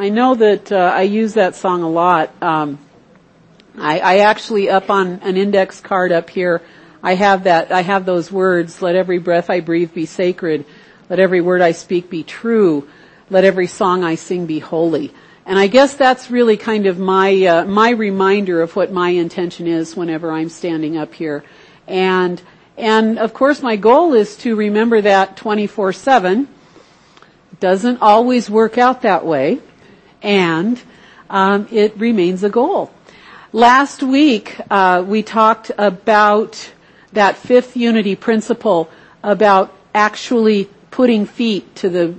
I know that uh, I use that song a lot. Um, I, I actually up on an index card up here, I have that. I have those words. Let every breath I breathe be sacred. Let every word I speak be true. Let every song I sing be holy. And I guess that's really kind of my uh, my reminder of what my intention is whenever I'm standing up here. And and of course my goal is to remember that 24/7. Doesn't always work out that way, and um, it remains a goal. Last week uh, we talked about that fifth unity principle about actually putting feet to the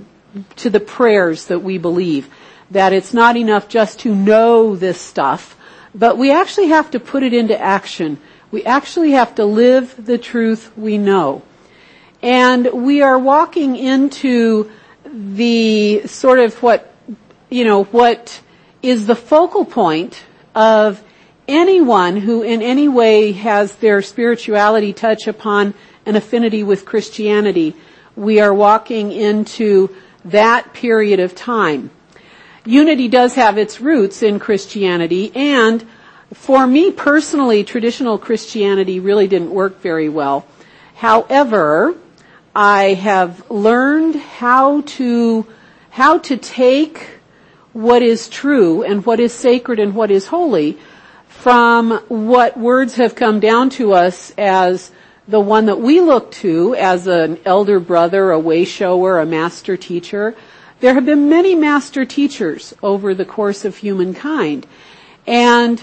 to the prayers that we believe. That it's not enough just to know this stuff, but we actually have to put it into action. We actually have to live the truth we know. And we are walking into the sort of what, you know, what is the focal point of anyone who in any way has their spirituality touch upon an affinity with Christianity. We are walking into that period of time. Unity does have its roots in Christianity and for me personally, traditional Christianity really didn't work very well. However, I have learned how to, how to take what is true and what is sacred and what is holy from what words have come down to us as the one that we look to as an elder brother, a way shower, a master teacher. There have been many master teachers over the course of humankind. And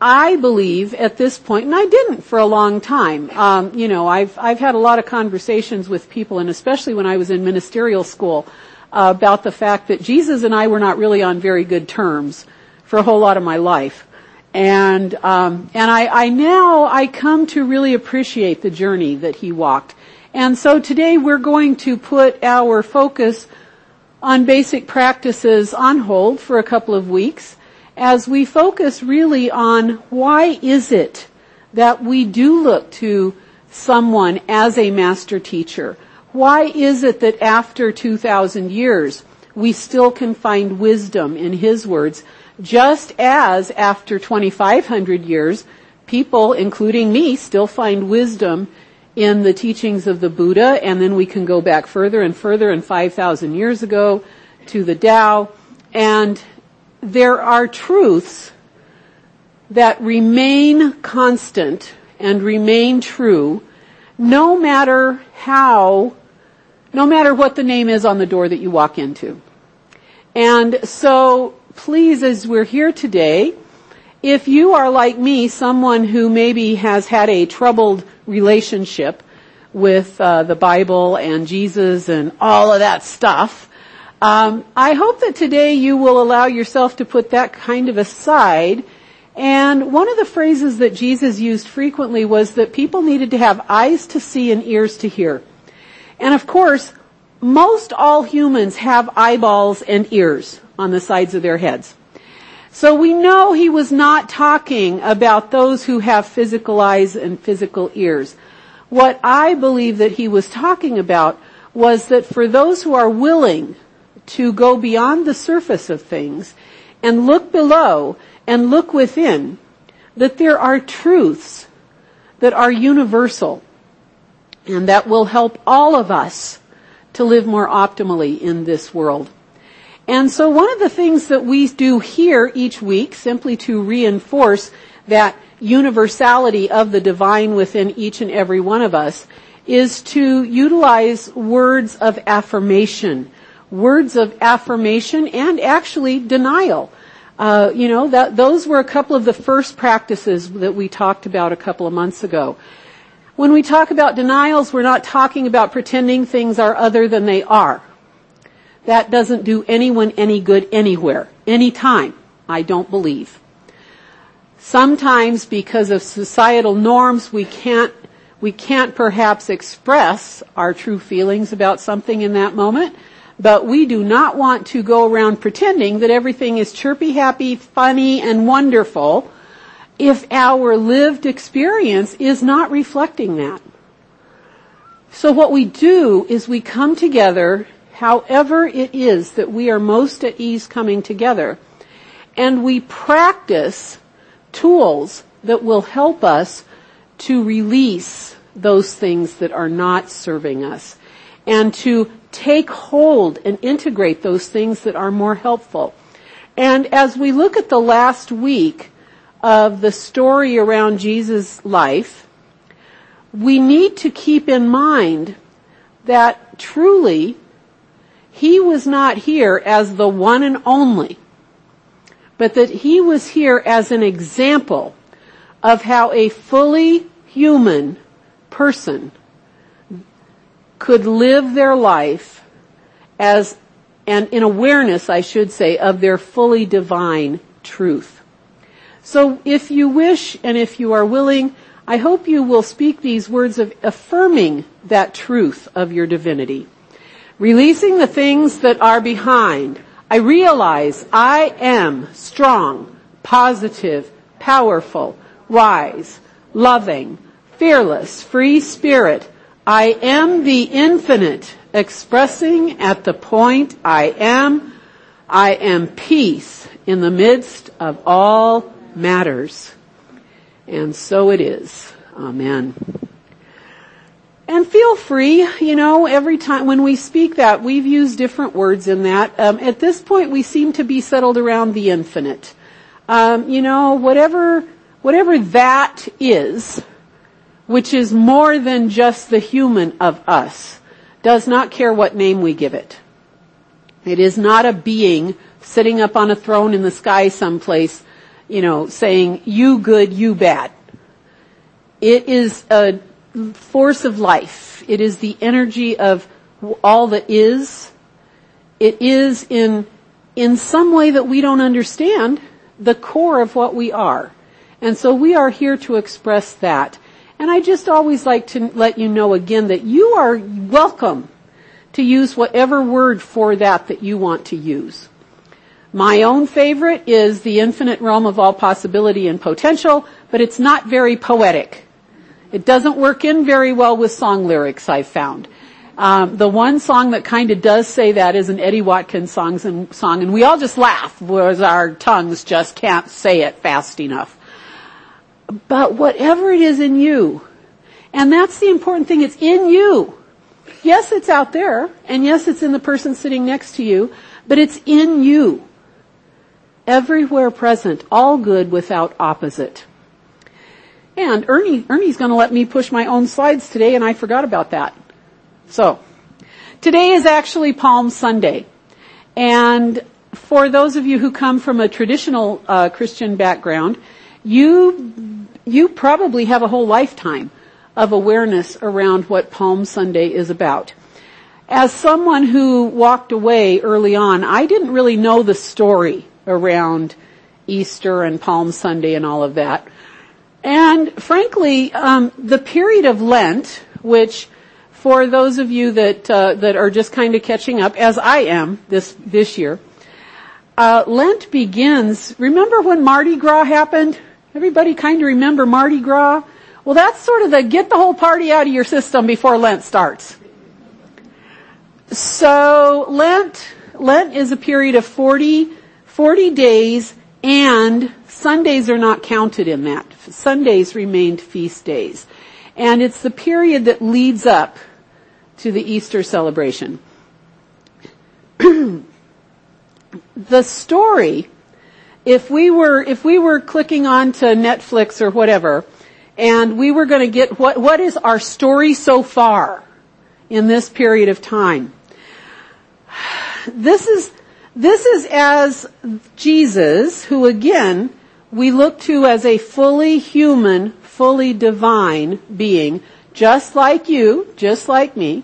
I believe at this point, and I didn't for a long time. Um, you know, I've I've had a lot of conversations with people, and especially when I was in ministerial school, about the fact that Jesus and I were not really on very good terms for a whole lot of my life, and um, and I, I now I come to really appreciate the journey that he walked, and so today we're going to put our focus on basic practices on hold for a couple of weeks as we focus really on why is it that we do look to someone as a master teacher? Why is it that after 2,000 years we still can find wisdom in his words, just as after 2,500 years people, including me, still find wisdom in the teachings of the Buddha, and then we can go back further and further and 5,000 years ago to the Tao, and there are truths that remain constant and remain true no matter how, no matter what the name is on the door that you walk into. And so please, as we're here today, if you are like me, someone who maybe has had a troubled relationship with uh, the Bible and Jesus and all of that stuff, um, I hope that today you will allow yourself to put that kind of aside. And one of the phrases that Jesus used frequently was that people needed to have eyes to see and ears to hear. And of course, most all humans have eyeballs and ears on the sides of their heads. So we know he was not talking about those who have physical eyes and physical ears. What I believe that he was talking about was that for those who are willing to go beyond the surface of things and look below and look within, that there are truths that are universal and that will help all of us to live more optimally in this world. And so one of the things that we do here each week, simply to reinforce that universality of the divine within each and every one of us, is to utilize words of affirmation words of affirmation and actually denial. Uh, you know, that, those were a couple of the first practices that we talked about a couple of months ago. When we talk about denials, we're not talking about pretending things are other than they are. That doesn't do anyone any good anywhere, anytime, I don't believe. Sometimes because of societal norms, we can't, we can't perhaps express our true feelings about something in that moment. But we do not want to go around pretending that everything is chirpy, happy, funny, and wonderful if our lived experience is not reflecting that. So what we do is we come together however it is that we are most at ease coming together, and we practice tools that will help us to release those things that are not serving us and to take hold and integrate those things that are more helpful. And as we look at the last week of the story around Jesus' life, we need to keep in mind that truly he was not here as the one and only, but that he was here as an example of how a fully human person could live their life as, and in awareness, I should say, of their fully divine truth. So if you wish and if you are willing, I hope you will speak these words of affirming that truth of your divinity. Releasing the things that are behind. I realize I am strong, positive, powerful, wise, loving, fearless, free spirit. I am the infinite expressing at the point I am. I am peace in the midst of all matters. And so it is. Amen. And feel free, you know, every time when we speak that, we've used different words in that. Um, at this point, we seem to be settled around the infinite. Um, you know, whatever, whatever that is, which is more than just the human of us, does not care what name we give it. It is not a being sitting up on a throne in the sky someplace, you know, saying, you good, you bad. It is a force of life. It is the energy of all that is. It is in, in some way that we don't understand the core of what we are. And so we are here to express that. And I just always like to let you know again that you are welcome to use whatever word for that that you want to use. My own favorite is the infinite realm of all possibility and potential, but it's not very poetic. It doesn't work in very well with song lyrics, I've found. Um, the one song that kind of does say that is an Eddie Watkins song, and, song, and we all just laugh, because our tongues just can't say it fast enough. But whatever it is in you, and that's the important thing, it's in you. Yes, it's out there, and yes, it's in the person sitting next to you, but it's in you. Everywhere present, all good without opposite. And Ernie, Ernie's gonna let me push my own slides today and I forgot about that. So, today is actually Palm Sunday. And for those of you who come from a traditional uh, Christian background, you, you probably have a whole lifetime of awareness around what Palm Sunday is about. As someone who walked away early on, I didn't really know the story around Easter and Palm Sunday and all of that. And frankly, um, the period of Lent, which for those of you that uh, that are just kind of catching up, as I am this this year, uh, Lent begins. Remember when Mardi Gras happened? Everybody kind of remember Mardi Gras? Well, that's sort of the get the whole party out of your system before Lent starts. So Lent Lent is a period of 40, 40 days and Sundays are not counted in that. Sundays remained feast days. And it's the period that leads up to the Easter celebration. the story, if we were, if we were clicking on to Netflix or whatever, and we were going to get what, what is our story so far in this period of time? This is, this is as Jesus, who again, we look to as a fully human, fully divine being, just like you, just like me.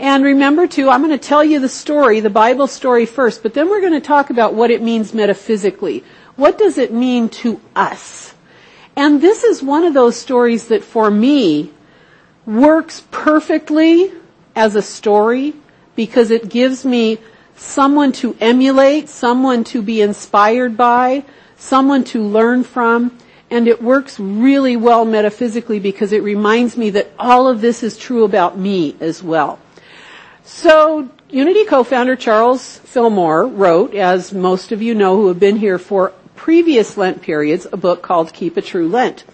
And remember too, I'm going to tell you the story, the Bible story first, but then we're going to talk about what it means metaphysically. What does it mean to us? And this is one of those stories that for me works perfectly as a story because it gives me someone to emulate, someone to be inspired by, someone to learn from, and it works really well metaphysically because it reminds me that all of this is true about me as well. So Unity co-founder Charles Fillmore wrote, as most of you know who have been here for previous Lent periods, a book called Keep a True Lent.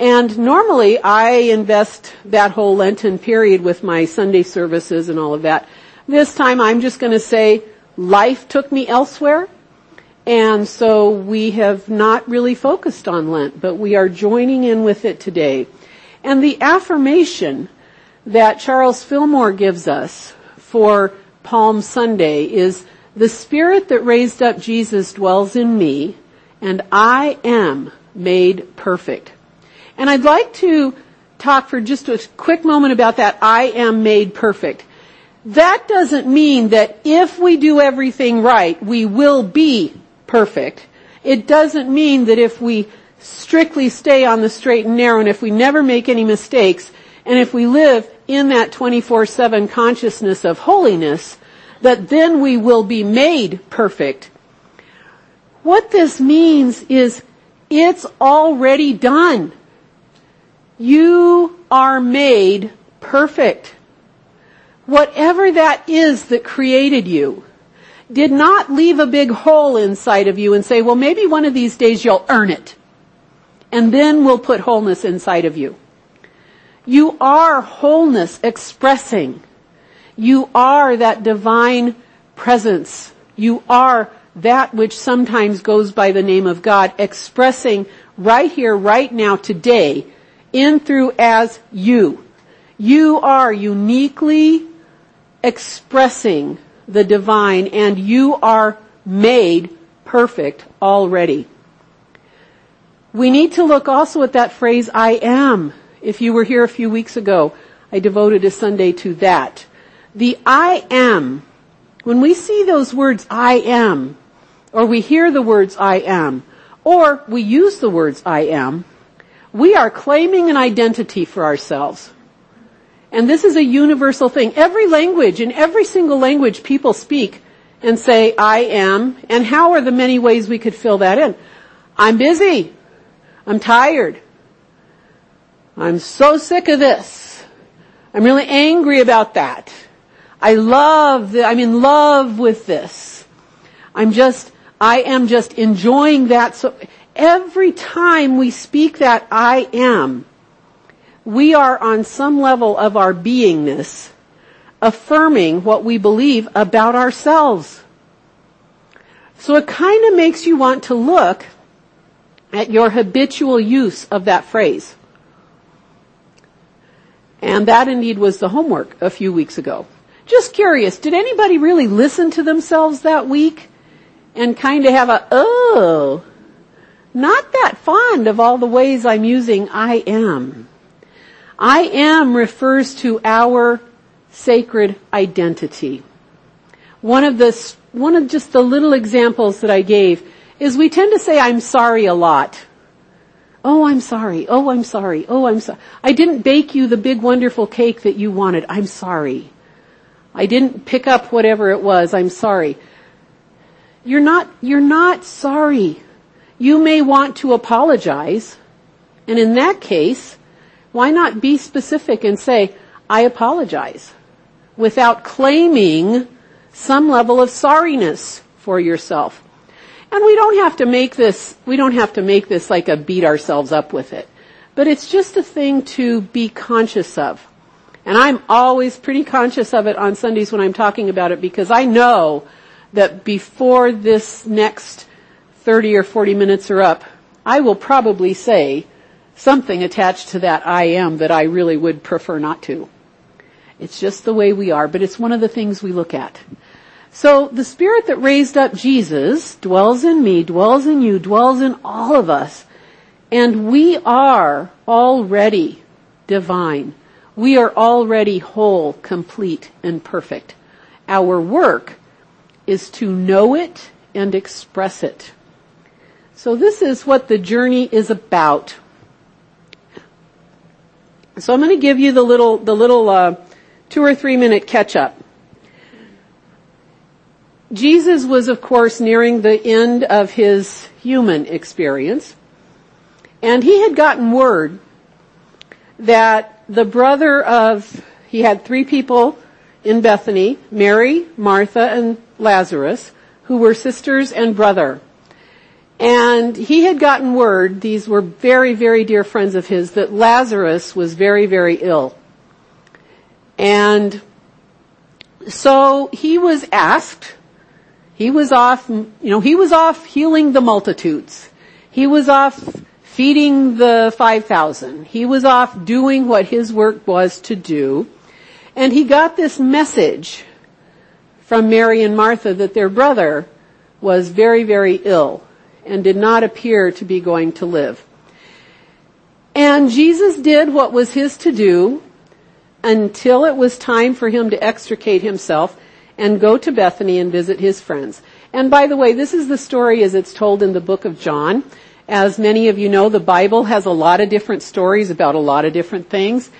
And normally I invest that whole Lenten period with my Sunday services and all of that. This time I'm just going to say life took me elsewhere. And so we have not really focused on Lent, but we are joining in with it today. And the affirmation that Charles Fillmore gives us for Palm Sunday is the spirit that raised up Jesus dwells in me and I am made perfect. And I'd like to talk for just a quick moment about that I am made perfect. That doesn't mean that if we do everything right, we will be perfect. It doesn't mean that if we strictly stay on the straight and narrow and if we never make any mistakes and if we live in that 24-7 consciousness of holiness, that then we will be made perfect. What this means is it's already done. You are made perfect. Whatever that is that created you did not leave a big hole inside of you and say, well, maybe one of these days you'll earn it. And then we'll put wholeness inside of you. You are wholeness expressing. You are that divine presence. You are that which sometimes goes by the name of God expressing right here, right now, today, in through as you. You are uniquely expressing the divine and you are made perfect already. We need to look also at that phrase, I am. If you were here a few weeks ago, I devoted a Sunday to that. The I am, when we see those words I am, or we hear the words I am, or we use the words I am, we are claiming an identity for ourselves. And this is a universal thing. Every language, in every single language people speak and say, I am, and how are the many ways we could fill that in? I'm busy. I'm tired. I'm so sick of this. I'm really angry about that. I love that. I'm in love with this. I'm just, I am just enjoying that. So every time we speak that I am, we are on some level of our beingness affirming what we believe about ourselves. So it kind of makes you want to look at your habitual use of that phrase. And that indeed was the homework a few weeks ago. Just curious, did anybody really listen to themselves that week and kind of have a, oh, not that fond of all the ways I'm using I am. I am refers to our sacred identity. One of the, one of just the little examples that I gave is we tend to say I'm sorry a lot. Oh, I'm sorry. Oh, I'm sorry. Oh, I'm sorry. I didn't bake you the big wonderful cake that you wanted. I'm sorry. I didn't pick up whatever it was. I'm sorry. You're not, you're not sorry. You may want to apologize. And in that case, why not be specific and say, I apologize without claiming some level of sorriness for yourself. And we don't have to make this, we don't have to make this like a beat ourselves up with it. But it's just a thing to be conscious of. And I'm always pretty conscious of it on Sundays when I'm talking about it because I know that before this next 30 or 40 minutes are up, I will probably say something attached to that I am that I really would prefer not to. It's just the way we are, but it's one of the things we look at. So the spirit that raised up Jesus dwells in me, dwells in you, dwells in all of us. And we are already divine. We are already whole, complete, and perfect. Our work is to know it and express it. So this is what the journey is about. So I'm going to give you the little, the little uh, two or three minute catch up. Jesus was, of course, nearing the end of his human experience, and he had gotten word that the brother of, he had three people in Bethany, Mary, Martha, and Lazarus, who were sisters and brother. And he had gotten word, these were very, very dear friends of his, that Lazarus was very, very ill. And so he was asked, he was off, you know, he was off healing the multitudes. He was off feeding the 5,000. He was off doing what his work was to do. And he got this message from Mary and Martha that their brother was very, very ill and did not appear to be going to live. And Jesus did what was his to do until it was time for him to extricate himself and go to Bethany and visit his friends. And by the way, this is the story as it's told in the book of John. As many of you know, the Bible has a lot of different stories about a lot of different things.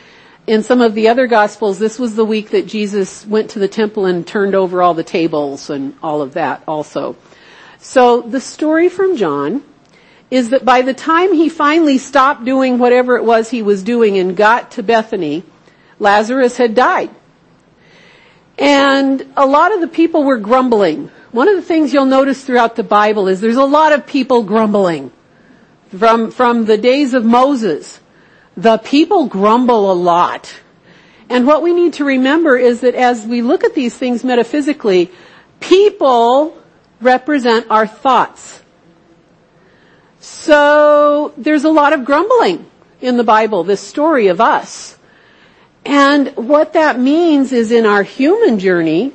In some of the other gospels, this was the week that Jesus went to the temple and turned over all the tables and all of that also. So the story from John is that by the time he finally stopped doing whatever it was he was doing and got to Bethany, Lazarus had died. And a lot of the people were grumbling. One of the things you'll notice throughout the Bible is there's a lot of people grumbling. From, from the days of Moses, the people grumble a lot. And what we need to remember is that as we look at these things metaphysically, people represent our thoughts. So there's a lot of grumbling in the Bible, this story of us. And what that means is in our human journey,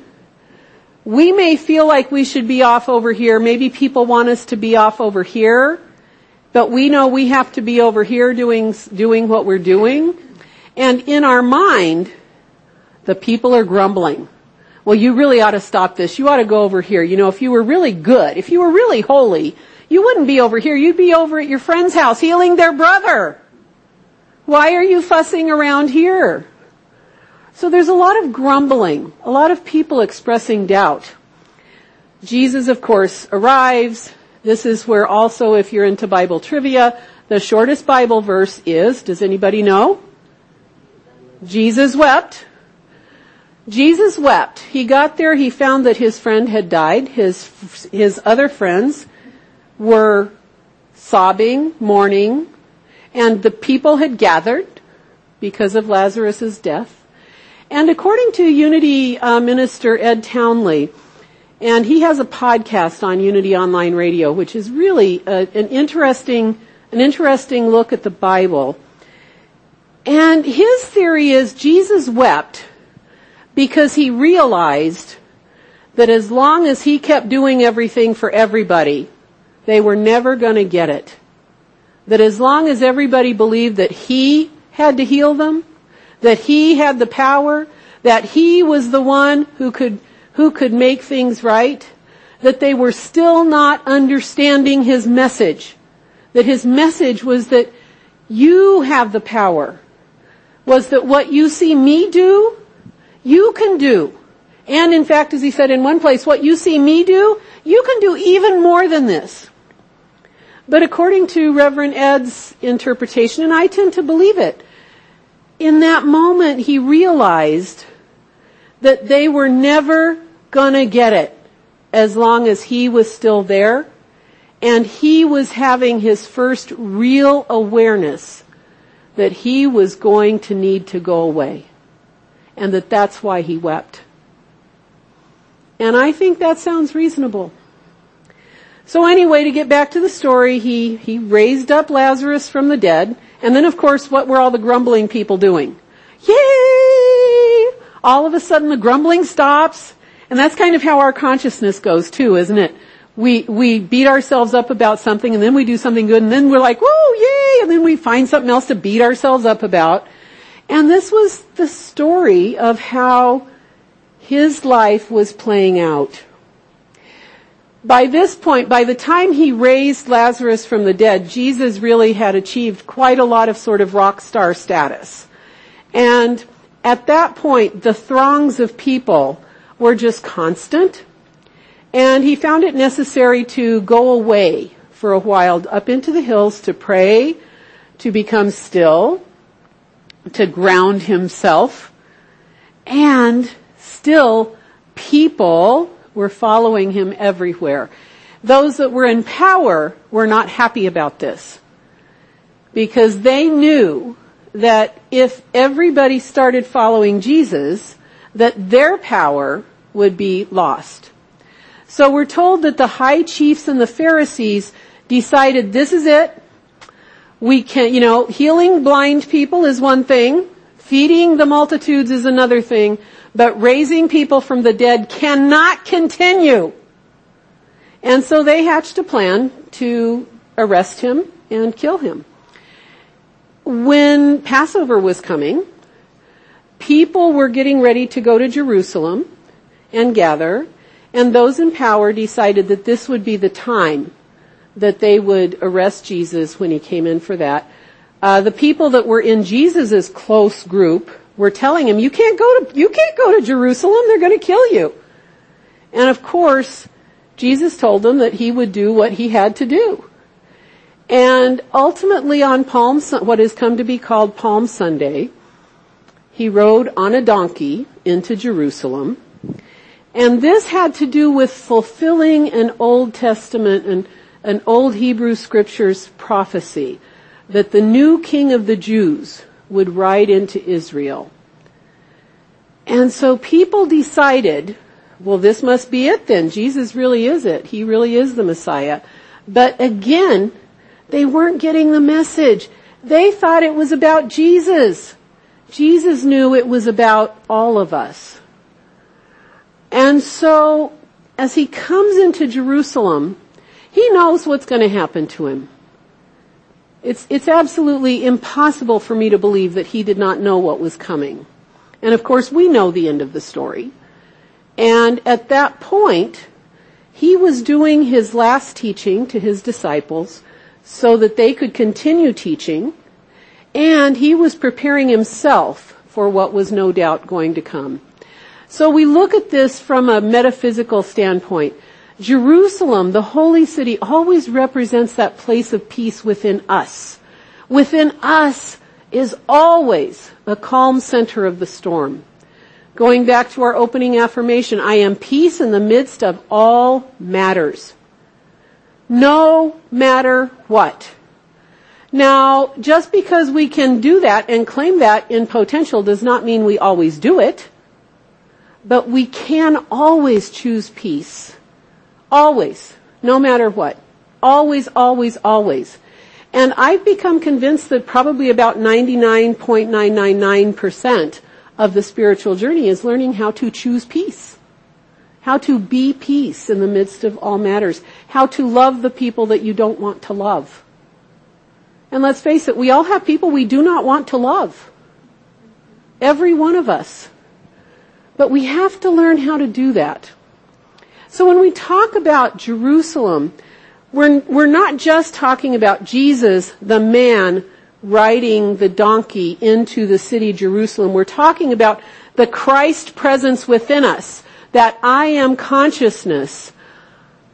we may feel like we should be off over here. Maybe people want us to be off over here, but we know we have to be over here doing, doing what we're doing. And in our mind, the people are grumbling. Well, you really ought to stop this. You ought to go over here. You know, if you were really good, if you were really holy, you wouldn't be over here. You'd be over at your friend's house healing their brother. Why are you fussing around here? So there's a lot of grumbling, a lot of people expressing doubt. Jesus, of course, arrives. This is where also, if you're into Bible trivia, the shortest Bible verse is, does anybody know? Jesus wept. Jesus wept. He got there, he found that his friend had died. His, his other friends were sobbing, mourning, and the people had gathered because of Lazarus' death. And according to Unity uh, Minister Ed Townley, and he has a podcast on Unity Online Radio, which is really a, an interesting, an interesting look at the Bible. And his theory is Jesus wept because he realized that as long as he kept doing everything for everybody, they were never going to get it. That as long as everybody believed that he had to heal them, that he had the power, that he was the one who could, who could make things right, that they were still not understanding his message. That his message was that you have the power. Was that what you see me do, you can do. And in fact, as he said in one place, what you see me do, you can do even more than this. But according to Reverend Ed's interpretation, and I tend to believe it, in that moment he realized that they were never gonna get it as long as he was still there and he was having his first real awareness that he was going to need to go away and that that's why he wept. And I think that sounds reasonable. So anyway, to get back to the story, he, he raised up Lazarus from the dead and then of course, what were all the grumbling people doing? Yay! All of a sudden the grumbling stops. And that's kind of how our consciousness goes too, isn't it? We, we beat ourselves up about something and then we do something good and then we're like, whoa, yay! And then we find something else to beat ourselves up about. And this was the story of how his life was playing out by this point, by the time he raised Lazarus from the dead, Jesus really had achieved quite a lot of sort of rock star status. And at that point, the throngs of people were just constant. And he found it necessary to go away for a while up into the hills to pray, to become still, to ground himself, and still people were following him everywhere. Those that were in power were not happy about this because they knew that if everybody started following Jesus, that their power would be lost. So we're told that the high chiefs and the Pharisees decided this is it. We can, you know, healing blind people is one thing. Feeding the multitudes is another thing. But raising people from the dead cannot continue. And so they hatched a plan to arrest him and kill him. When Passover was coming, people were getting ready to go to Jerusalem and gather, and those in power decided that this would be the time that they would arrest Jesus when he came in for that. Uh, the people that were in Jesus' close group were telling him, "You can't go to you can't go to Jerusalem. They're to kill you." And of course, Jesus told them that he would do what he had to do. And ultimately, on Palm, what has come to be called Palm Sunday, he rode on a donkey into Jerusalem. And this had to do with fulfilling an Old Testament and an old Hebrew scriptures prophecy that the new king of the Jews would ride into Israel. And so people decided, well, this must be it then. Jesus really is it. He really is the Messiah. But again, they weren't getting the message. They thought it was about Jesus. Jesus knew it was about all of us. And so, as he comes into Jerusalem, he knows what's going to happen to him. It's, it's absolutely impossible for me to believe that he did not know what was coming. And of course, we know the end of the story. And at that point, he was doing his last teaching to his disciples so that they could continue teaching, and he was preparing himself for what was no doubt going to come. So we look at this from a metaphysical standpoint. Jerusalem, the holy city, always represents that place of peace within us. Within us is always a calm center of the storm. Going back to our opening affirmation, I am peace in the midst of all matters. No matter what. Now, just because we can do that and claim that in potential does not mean we always do it, but we can always choose peace. Always. No matter what. Always, always, always. And I've become convinced that probably about 99.999% of the spiritual journey is learning how to choose peace. How to be peace in the midst of all matters. How to love the people that you don't want to love. And let's face it, we all have people we do not want to love. Every one of us. But we have to learn how to do that. So when we talk about Jerusalem, we're, we're not just talking about Jesus, the man, riding the donkey into the city Jerusalem. We're talking about the Christ presence within us, that I am consciousness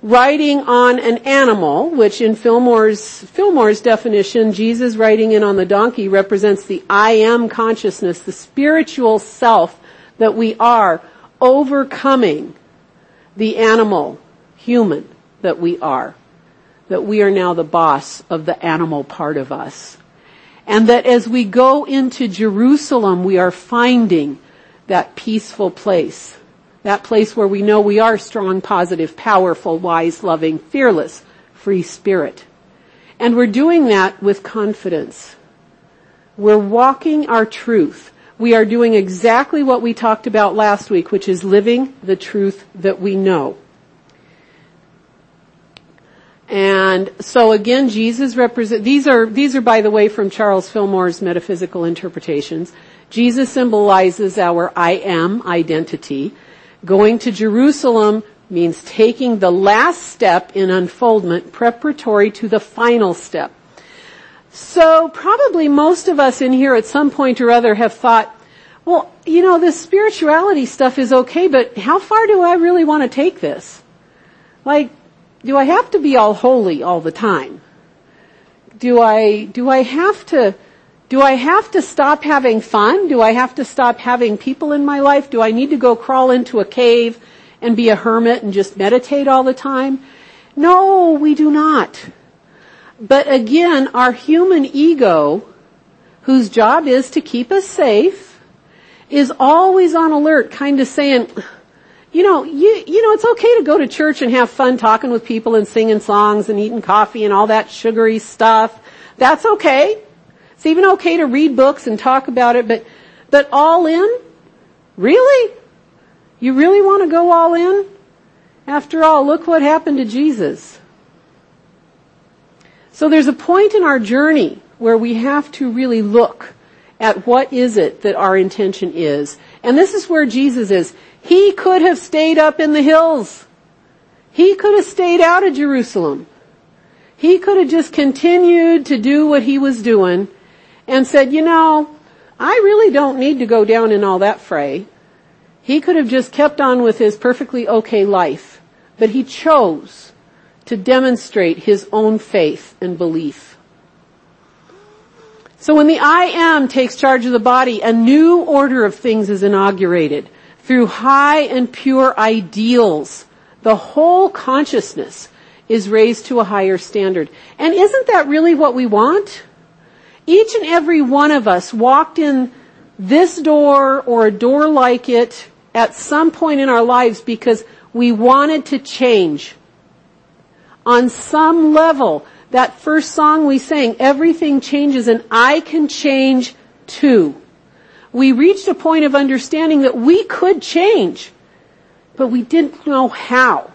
riding on an animal, which in Fillmore's, Fillmore's definition, Jesus riding in on the donkey represents the I am consciousness, the spiritual self that we are overcoming the animal, human that we are. That we are now the boss of the animal part of us. And that as we go into Jerusalem, we are finding that peaceful place. That place where we know we are strong, positive, powerful, wise, loving, fearless, free spirit. And we're doing that with confidence. We're walking our truth we are doing exactly what we talked about last week, which is living the truth that we know. And so again, Jesus represent, these are, these are by the way from Charles Fillmore's metaphysical interpretations. Jesus symbolizes our I am identity. Going to Jerusalem means taking the last step in unfoldment preparatory to the final step. So probably most of us in here at some point or other have thought, well, you know, this spirituality stuff is okay, but how far do I really want to take this? Like, do I have to be all holy all the time? Do I, do I have to, Do I have to stop having fun? Do I have to stop having people in my life? Do I need to go crawl into a cave and be a hermit and just meditate all the time? No, we do not. But again, our human ego, whose job is to keep us safe, is always on alert, kind of saying, you know, you, you know, it's okay to go to church and have fun talking with people and singing songs and eating coffee and all that sugary stuff. That's okay. It's even okay to read books and talk about it, but, but all in? Really? You really want to go all in? After all, look what happened to Jesus. So there's a point in our journey where we have to really look at what is it that our intention is. And this is where Jesus is. He could have stayed up in the hills. He could have stayed out of Jerusalem. He could have just continued to do what he was doing and said, you know, I really don't need to go down in all that fray. He could have just kept on with his perfectly okay life, but he chose to demonstrate his own faith and belief. So when the I am takes charge of the body, a new order of things is inaugurated through high and pure ideals. The whole consciousness is raised to a higher standard. And isn't that really what we want? Each and every one of us walked in this door or a door like it at some point in our lives because we wanted to change. On some level, that first song we sang, everything changes and I can change too. We reached a point of understanding that we could change, but we didn't know how.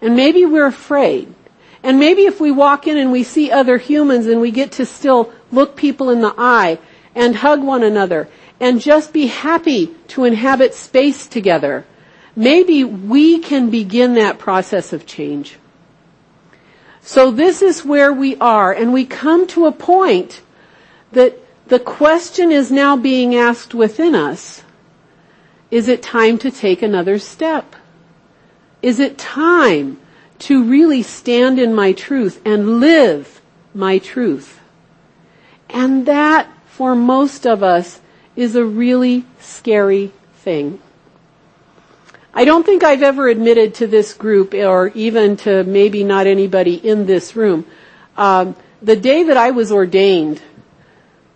And maybe we're afraid. And maybe if we walk in and we see other humans and we get to still look people in the eye and hug one another and just be happy to inhabit space together, maybe we can begin that process of change. So this is where we are and we come to a point that the question is now being asked within us. Is it time to take another step? Is it time to really stand in my truth and live my truth? And that, for most of us, is a really scary thing. I don't think I've ever admitted to this group, or even to maybe not anybody in this room, um, the day that I was ordained,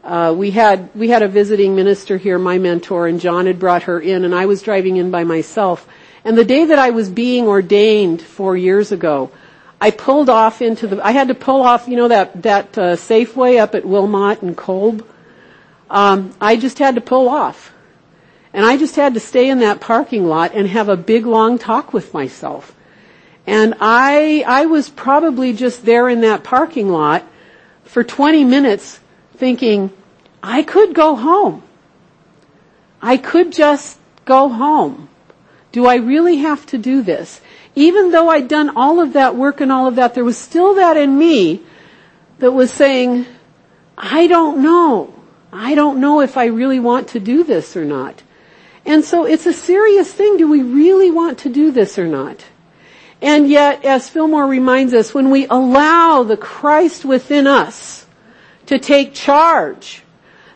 uh, we had we had a visiting minister here, my mentor, and John had brought her in, and I was driving in by myself. And the day that I was being ordained four years ago, I pulled off into the, I had to pull off, you know, that, that, uh, Safeway up at Wilmot and Kolb. Um, I just had to pull off. And I just had to stay in that parking lot and have a big long talk with myself. And I, I was probably just there in that parking lot for 20 minutes thinking, I could go home. I could just go home. Do I really have to do this? even though I'd done all of that work and all of that, there was still that in me that was saying, I don't know. I don't know if I really want to do this or not. And so it's a serious thing. Do we really want to do this or not? And yet, as Fillmore reminds us, when we allow the Christ within us to take charge,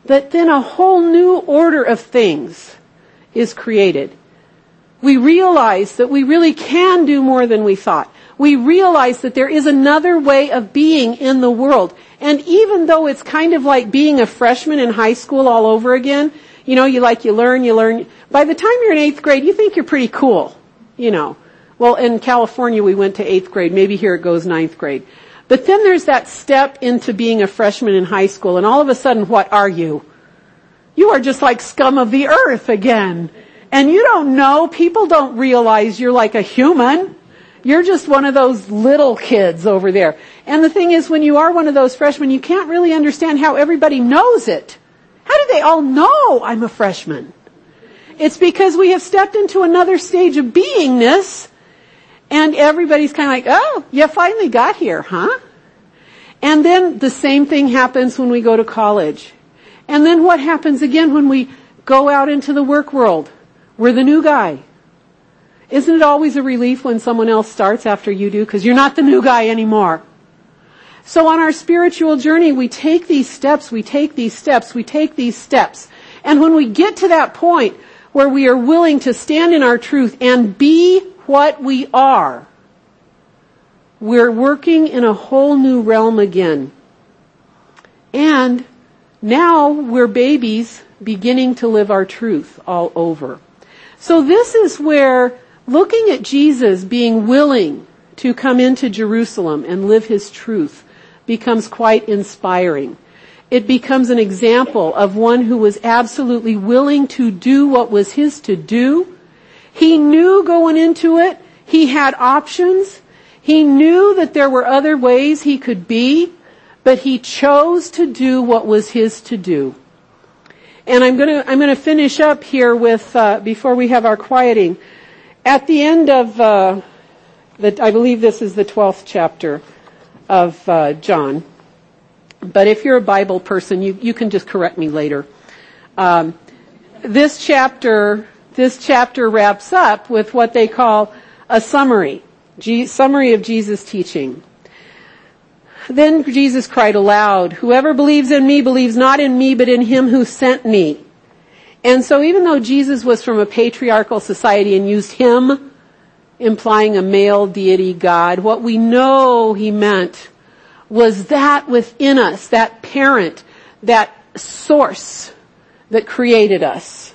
that then a whole new order of things is created. We realize that we really can do more than we thought. We realize that there is another way of being in the world. And even though it's kind of like being a freshman in high school all over again, you know, you like, you learn, you learn. By the time you're in eighth grade, you think you're pretty cool, you know. Well, in California, we went to eighth grade. Maybe here it goes ninth grade. But then there's that step into being a freshman in high school, and all of a sudden, what are you? You are just like scum of the earth again. And you don't know, people don't realize you're like a human. You're just one of those little kids over there. And the thing is, when you are one of those freshmen, you can't really understand how everybody knows it. How do they all know I'm a freshman? It's because we have stepped into another stage of beingness and everybody's kind of like, oh, you finally got here, huh? And then the same thing happens when we go to college. And then what happens again when we go out into the work world? We're the new guy. Isn't it always a relief when someone else starts after you do? Because you're not the new guy anymore. So on our spiritual journey, we take these steps, we take these steps, we take these steps. And when we get to that point where we are willing to stand in our truth and be what we are, we're working in a whole new realm again. And now we're babies beginning to live our truth all over. So this is where looking at Jesus being willing to come into Jerusalem and live his truth becomes quite inspiring. It becomes an example of one who was absolutely willing to do what was his to do. He knew going into it, he had options. He knew that there were other ways he could be, but he chose to do what was his to do. And I'm gonna, I'm gonna finish up here with, uh, before we have our quieting. At the end of, uh, the, I believe this is the 12th chapter of uh, John. But if you're a Bible person, you, you can just correct me later. Um, this chapter, this chapter wraps up with what they call a summary, summary of Jesus' teaching. Then Jesus cried aloud, whoever believes in me believes not in me but in him who sent me. And so even though Jesus was from a patriarchal society and used him, implying a male deity God, what we know he meant was that within us, that parent, that source that created us.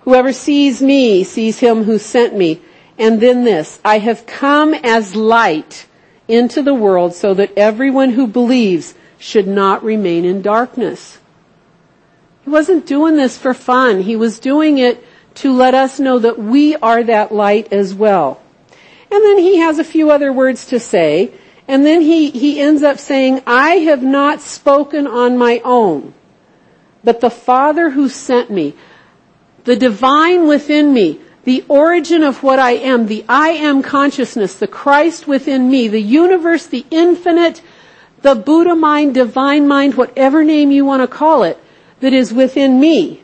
Whoever sees me sees him who sent me. And then this, I have come as light into the world so that everyone who believes should not remain in darkness. He wasn't doing this for fun. He was doing it to let us know that we are that light as well. And then he has a few other words to say. And then he, he ends up saying, I have not spoken on my own, but the Father who sent me, the divine within me, the origin of what I am, the I am consciousness, the Christ within me, the universe, the infinite, the Buddha mind, divine mind, whatever name you want to call it, that is within me,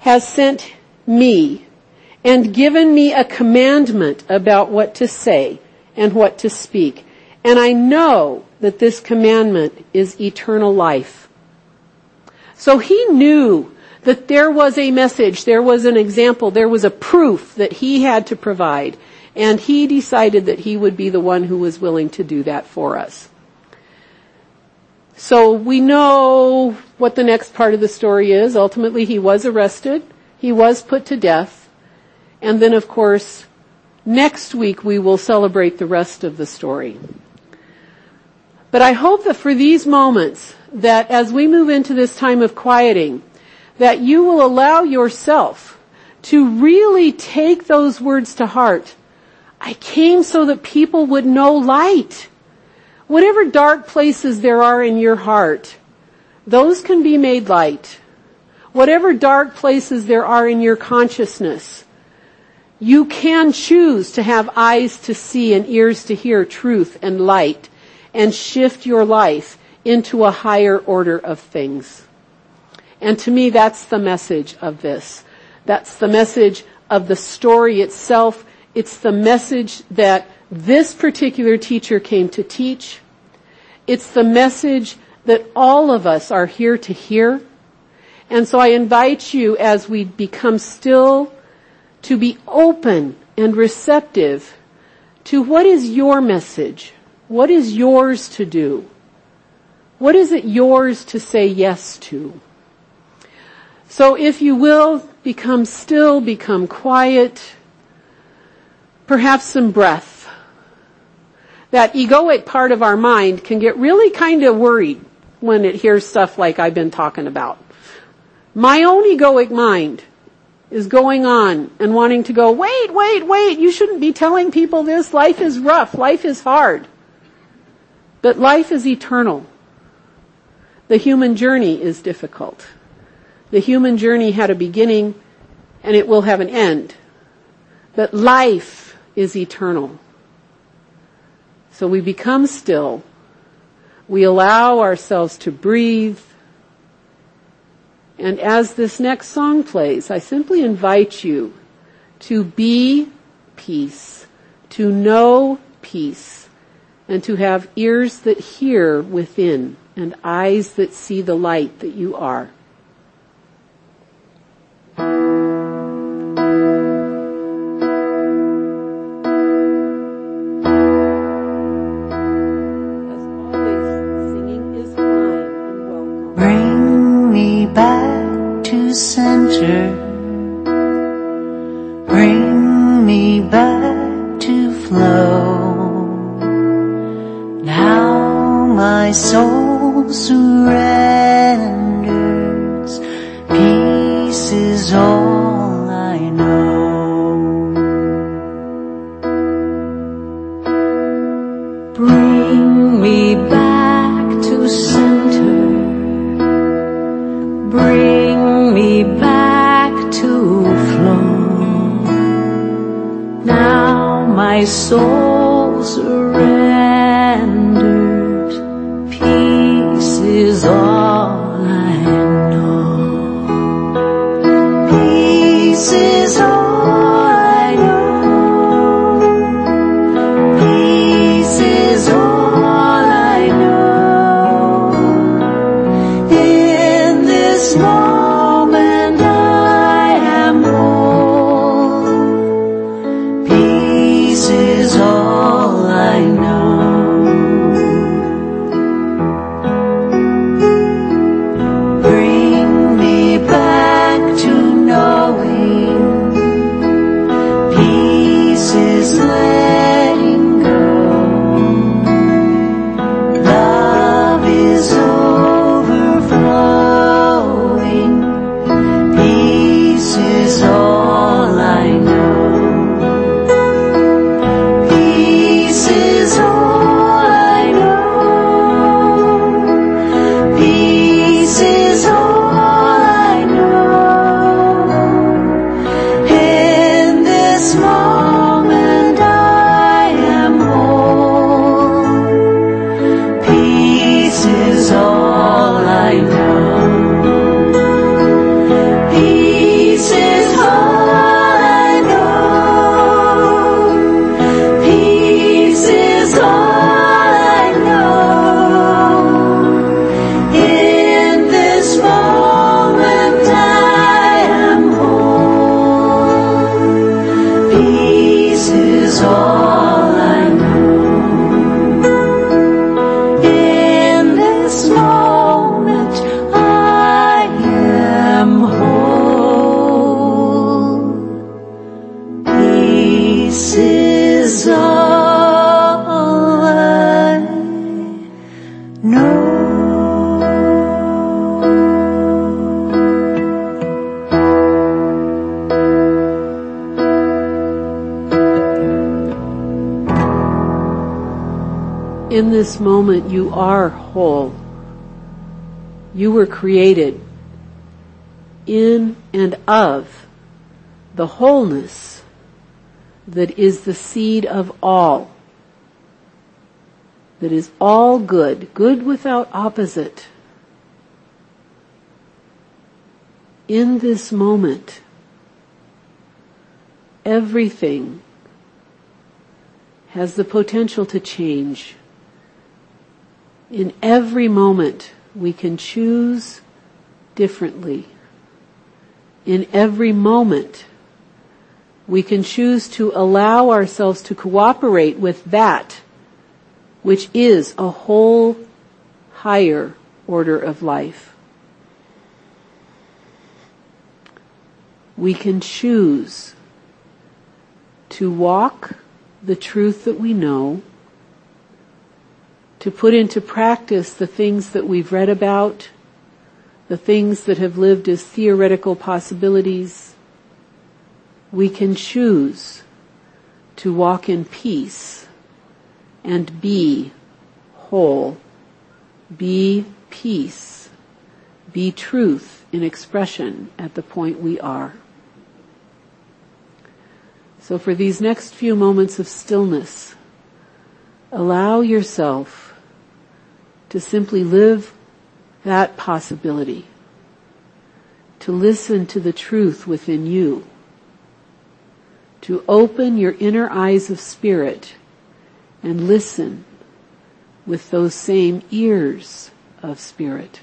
has sent me and given me a commandment about what to say and what to speak. And I know that this commandment is eternal life. So he knew that there was a message, there was an example, there was a proof that he had to provide. And he decided that he would be the one who was willing to do that for us. So we know what the next part of the story is. Ultimately he was arrested. He was put to death. And then of course, next week we will celebrate the rest of the story. But I hope that for these moments, that as we move into this time of quieting, that you will allow yourself to really take those words to heart. I came so that people would know light. Whatever dark places there are in your heart, those can be made light. Whatever dark places there are in your consciousness, you can choose to have eyes to see and ears to hear truth and light and shift your life into a higher order of things. And to me, that's the message of this. That's the message of the story itself. It's the message that this particular teacher came to teach. It's the message that all of us are here to hear. And so I invite you as we become still to be open and receptive to what is your message? What is yours to do? What is it yours to say yes to? So if you will, become still, become quiet, perhaps some breath. That egoic part of our mind can get really kind of worried when it hears stuff like I've been talking about. My own egoic mind is going on and wanting to go, wait, wait, wait, you shouldn't be telling people this. Life is rough. Life is hard. But life is eternal. The human journey is difficult. The human journey had a beginning and it will have an end. But life is eternal. So we become still. We allow ourselves to breathe. And as this next song plays, I simply invite you to be peace, to know peace, and to have ears that hear within and eyes that see the light that you are. This moment you are whole. You were created in and of the wholeness that is the seed of all. That is all good, good without opposite. In this moment, everything has the potential to change. In every moment, we can choose differently. In every moment, we can choose to allow ourselves to cooperate with that which is a whole higher order of life. We can choose to walk the truth that we know, to put into practice the things that we've read about, the things that have lived as theoretical possibilities. We can choose to walk in peace and be whole, be peace, be truth in expression at the point we are. So for these next few moments of stillness, allow yourself to simply live that possibility, to listen to the truth within you, to open your inner eyes of spirit and listen with those same ears of spirit.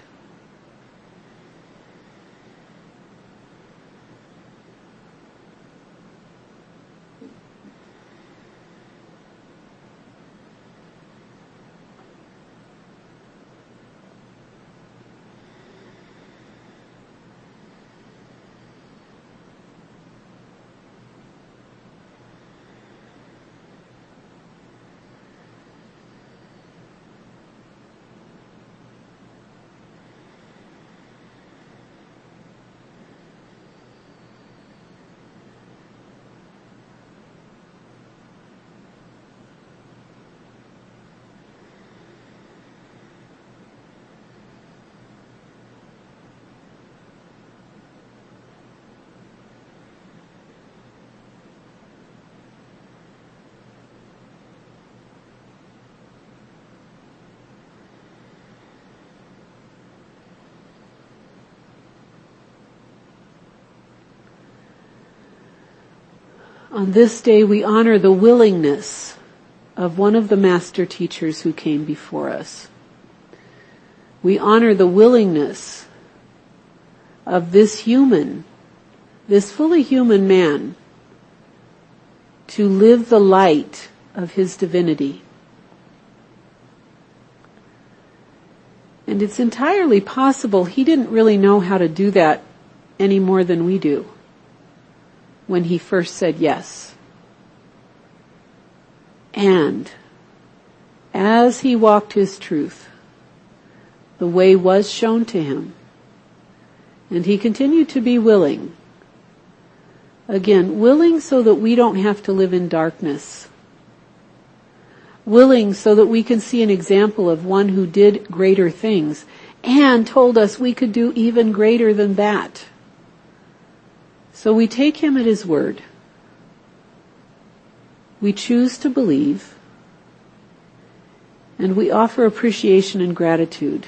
On this day we honor the willingness of one of the master teachers who came before us. We honor the willingness of this human, this fully human man, to live the light of his divinity. And it's entirely possible he didn't really know how to do that any more than we do when he first said yes. And as he walked his truth, the way was shown to him. And he continued to be willing. Again, willing so that we don't have to live in darkness. Willing so that we can see an example of one who did greater things and told us we could do even greater than that. So we take him at his word. We choose to believe and we offer appreciation and gratitude.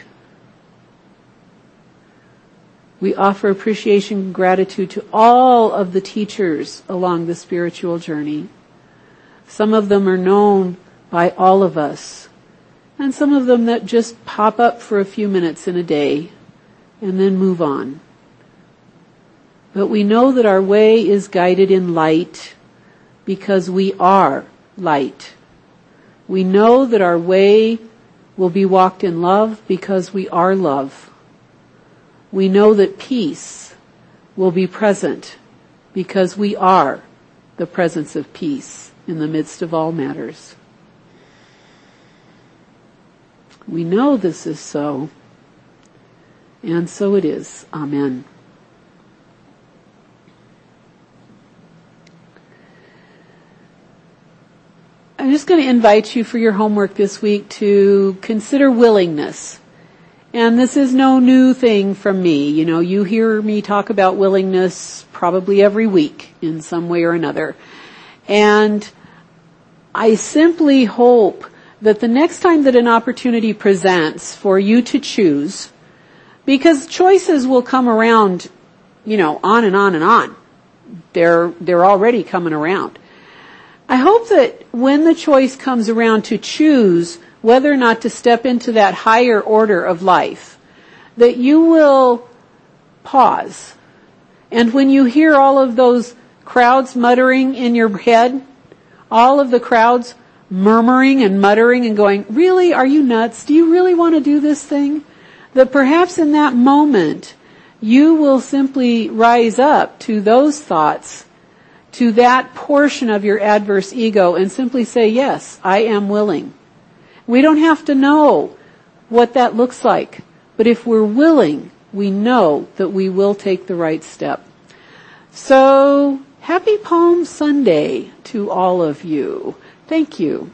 We offer appreciation and gratitude to all of the teachers along the spiritual journey. Some of them are known by all of us, and some of them that just pop up for a few minutes in a day and then move on. But we know that our way is guided in light because we are light. We know that our way will be walked in love because we are love. We know that peace will be present because we are the presence of peace in the midst of all matters. We know this is so, and so it is. Amen. I'm just going to invite you for your homework this week to consider willingness. And this is no new thing from me. You know, you hear me talk about willingness probably every week in some way or another. And I simply hope that the next time that an opportunity presents for you to choose, because choices will come around, you know, on and on and on. They're, they're already coming around. I hope that when the choice comes around to choose whether or not to step into that higher order of life, that you will pause. And when you hear all of those crowds muttering in your head, all of the crowds murmuring and muttering and going, really, are you nuts? Do you really want to do this thing? That perhaps in that moment, you will simply rise up to those thoughts to that portion of your adverse ego and simply say, yes, I am willing. We don't have to know what that looks like, but if we're willing, we know that we will take the right step. So, happy Palm Sunday to all of you. Thank you.